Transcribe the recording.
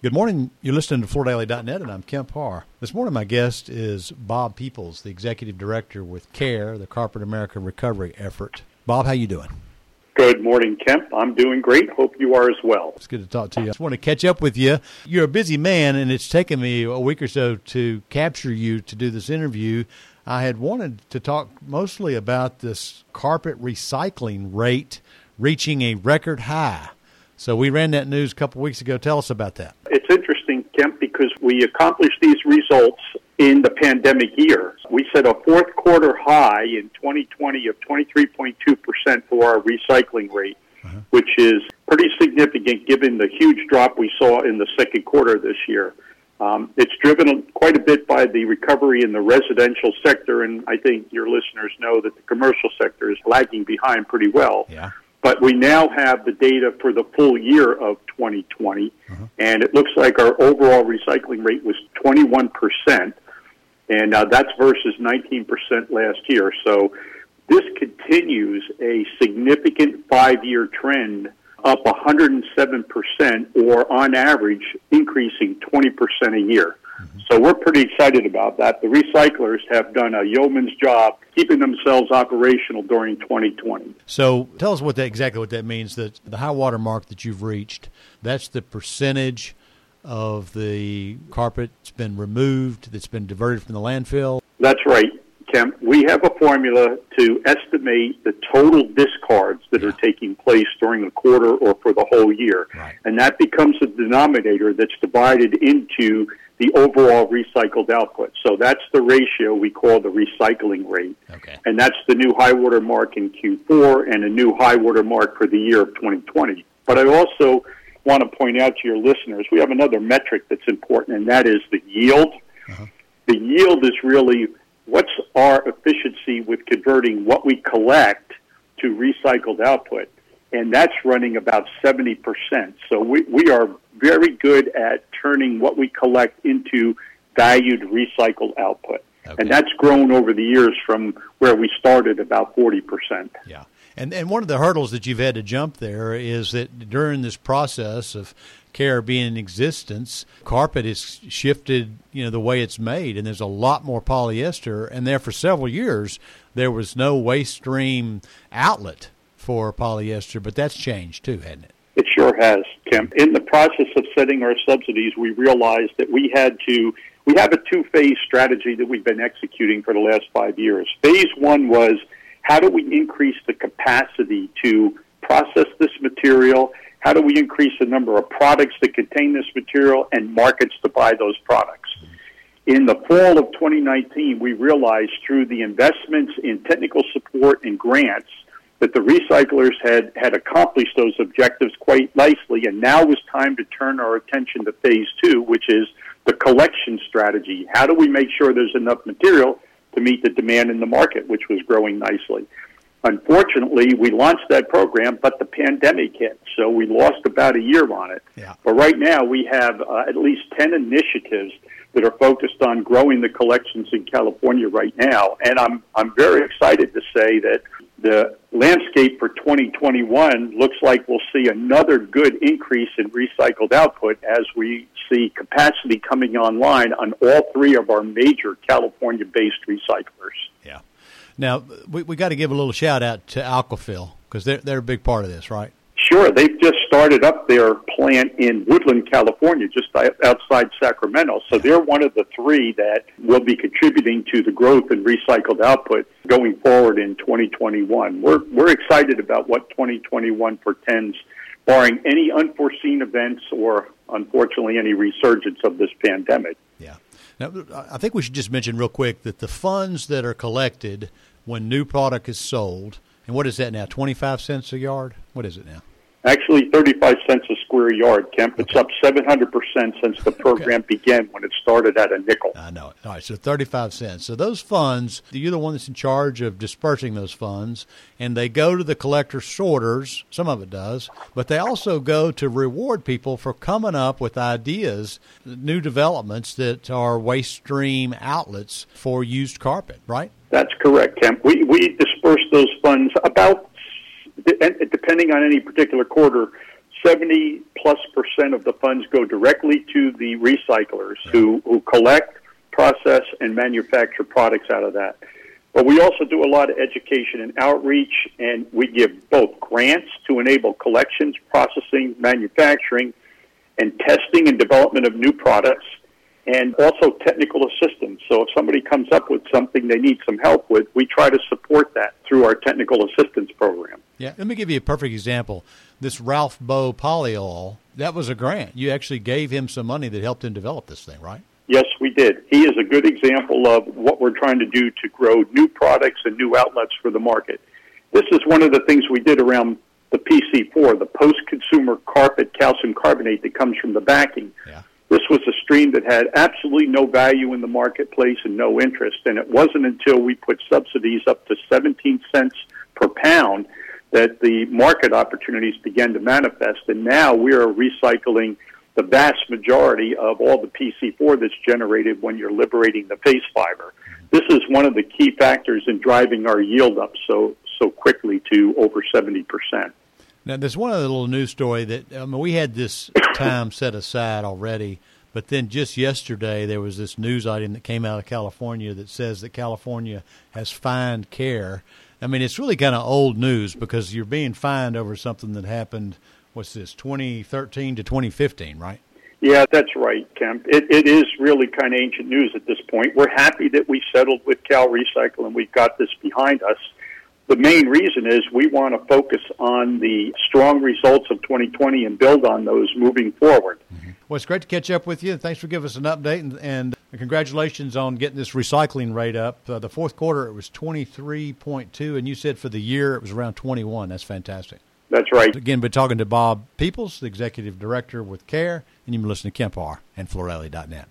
Good morning. You're listening to FloorDaily.net, and I'm Kemp Harr. This morning, my guest is Bob Peoples, the executive director with CARE, the Carpet America Recovery Effort. Bob, how you doing? Good morning, Kemp. I'm doing great. Hope you are as well. It's good to talk to you. I just want to catch up with you. You're a busy man, and it's taken me a week or so to capture you to do this interview. I had wanted to talk mostly about this carpet recycling rate reaching a record high. So we ran that news a couple weeks ago. Tell us about that. It's interesting, Kemp, because we accomplished these results in the pandemic year. We set a fourth quarter high in 2020 of 23.2% for our recycling rate, uh-huh. which is pretty significant given the huge drop we saw in the second quarter this year. Um, it's driven quite a bit by the recovery in the residential sector, and I think your listeners know that the commercial sector is lagging behind pretty well. Yeah. But we now have the data for the full year of 2020, uh-huh. and it looks like our overall recycling rate was 21%, and uh, that's versus 19% last year. So this continues a significant five year trend up 107%, or on average, increasing 20% a year. So we're pretty excited about that. The recyclers have done a yeoman's job keeping themselves operational during 2020. So tell us what that exactly what that means. That the high water mark that you've reached, that's the percentage of the carpet that's been removed, that's been diverted from the landfill. That's right. Kemp, we have a formula to estimate the total discards that yeah. are taking place during a quarter or for the whole year. Right. And that becomes a denominator that's divided into the overall recycled output. So that's the ratio we call the recycling rate. Okay. And that's the new high water mark in Q4 and a new high water mark for the year of 2020. But I also want to point out to your listeners, we have another metric that's important, and that is the yield. Uh-huh. The yield is really what's our efficiency with converting what we collect to recycled output? And that's running about 70%. So we, we are very good at turning what we collect into valued recycled output. Okay. And that's grown over the years from where we started about 40%. Yeah. And and one of the hurdles that you've had to jump there is that during this process of care being in existence, carpet has shifted, you know, the way it's made, and there's a lot more polyester. And there for several years, there was no waste stream outlet for polyester, but that's changed too, hasn't it? It sure has, Kemp. In the process of setting our subsidies, we realized that we had to. We have a two-phase strategy that we've been executing for the last five years. Phase one was how do we increase the capacity to process this material? How do we increase the number of products that contain this material and markets to buy those products? In the fall of 2019, we realized through the investments in technical support and grants that the recyclers had, had accomplished those objectives quite nicely, and now was time to turn our attention to phase two, which is the collection strategy. How do we make sure there's enough material to meet the demand in the market, which was growing nicely. Unfortunately, we launched that program, but the pandemic hit, so we lost about a year on it. Yeah. But right now, we have uh, at least 10 initiatives that are focused on growing the collections in California right now. And I'm, I'm very excited to say that the landscape for 2021 looks like we'll see another good increase in recycled output as we see capacity coming online on all three of our major California based recyclers. Yeah. Now, we, we got to give a little shout out to Aquafil because they're, they're a big part of this, right? Sure. They've just started up their plant in Woodland, California, just outside Sacramento. So they're one of the three that will be contributing to the growth in recycled output going forward in 2021. We're, we're excited about what 2021 portends, barring any unforeseen events or, unfortunately, any resurgence of this pandemic. Now, I think we should just mention real quick that the funds that are collected when new product is sold, and what is that now? Twenty five cents a yard? What is it now? Actually, 35 cents a square yard, Kemp. It's okay. up 700% since the program okay. began when it started at a nickel. I know. All right, so 35 cents. So those funds, you're the one that's in charge of dispersing those funds, and they go to the collector sorters. Some of it does, but they also go to reward people for coming up with ideas, new developments that are waste stream outlets for used carpet, right? That's correct, Kemp. We, we disperse those funds about depending on any particular quarter, 70 plus percent of the funds go directly to the recyclers who, who collect, process, and manufacture products out of that. But we also do a lot of education and outreach, and we give both grants to enable collections, processing, manufacturing, and testing and development of new products, and also technical assistance. So if somebody comes up with something they need some help with, we try to support that through our technical assistance program. Yeah, let me give you a perfect example. This Ralph Bow polyol, that was a grant. You actually gave him some money that helped him develop this thing, right? Yes, we did. He is a good example of what we're trying to do to grow new products and new outlets for the market. This is one of the things we did around the PC4, the post-consumer carpet calcium carbonate that comes from the backing. Yeah. This was a stream that had absolutely no value in the marketplace and no interest. And it wasn't until we put subsidies up to 17 cents per pound that the market opportunities began to manifest. And now we are recycling the vast majority of all the PC4 that's generated when you're liberating the face fiber. This is one of the key factors in driving our yield up so so quickly to over 70%. Now, there's one other little news story that I mean, we had this time set aside already, but then just yesterday there was this news item that came out of California that says that California has fined CARE. I mean, it's really kind of old news because you're being fined over something that happened – what's this 2013 to 2015, right? Yeah, that's right, Kemp. It, it is really kind of ancient news at this point. We're happy that we settled with Cal Recycle and we've got this behind us. The main reason is we want to focus on the strong results of 2020 and build on those moving forward. Well, it's great to catch up with you. Thanks for giving us an update and, and congratulations on getting this recycling rate up. Uh, the fourth quarter it was 23.2, and you said for the year it was around 21. That's fantastic. That's right. Again, we're talking to Bob Peoples, the executive director with CARE, and you've been listening to Kemp Harr and FloorDaily.net.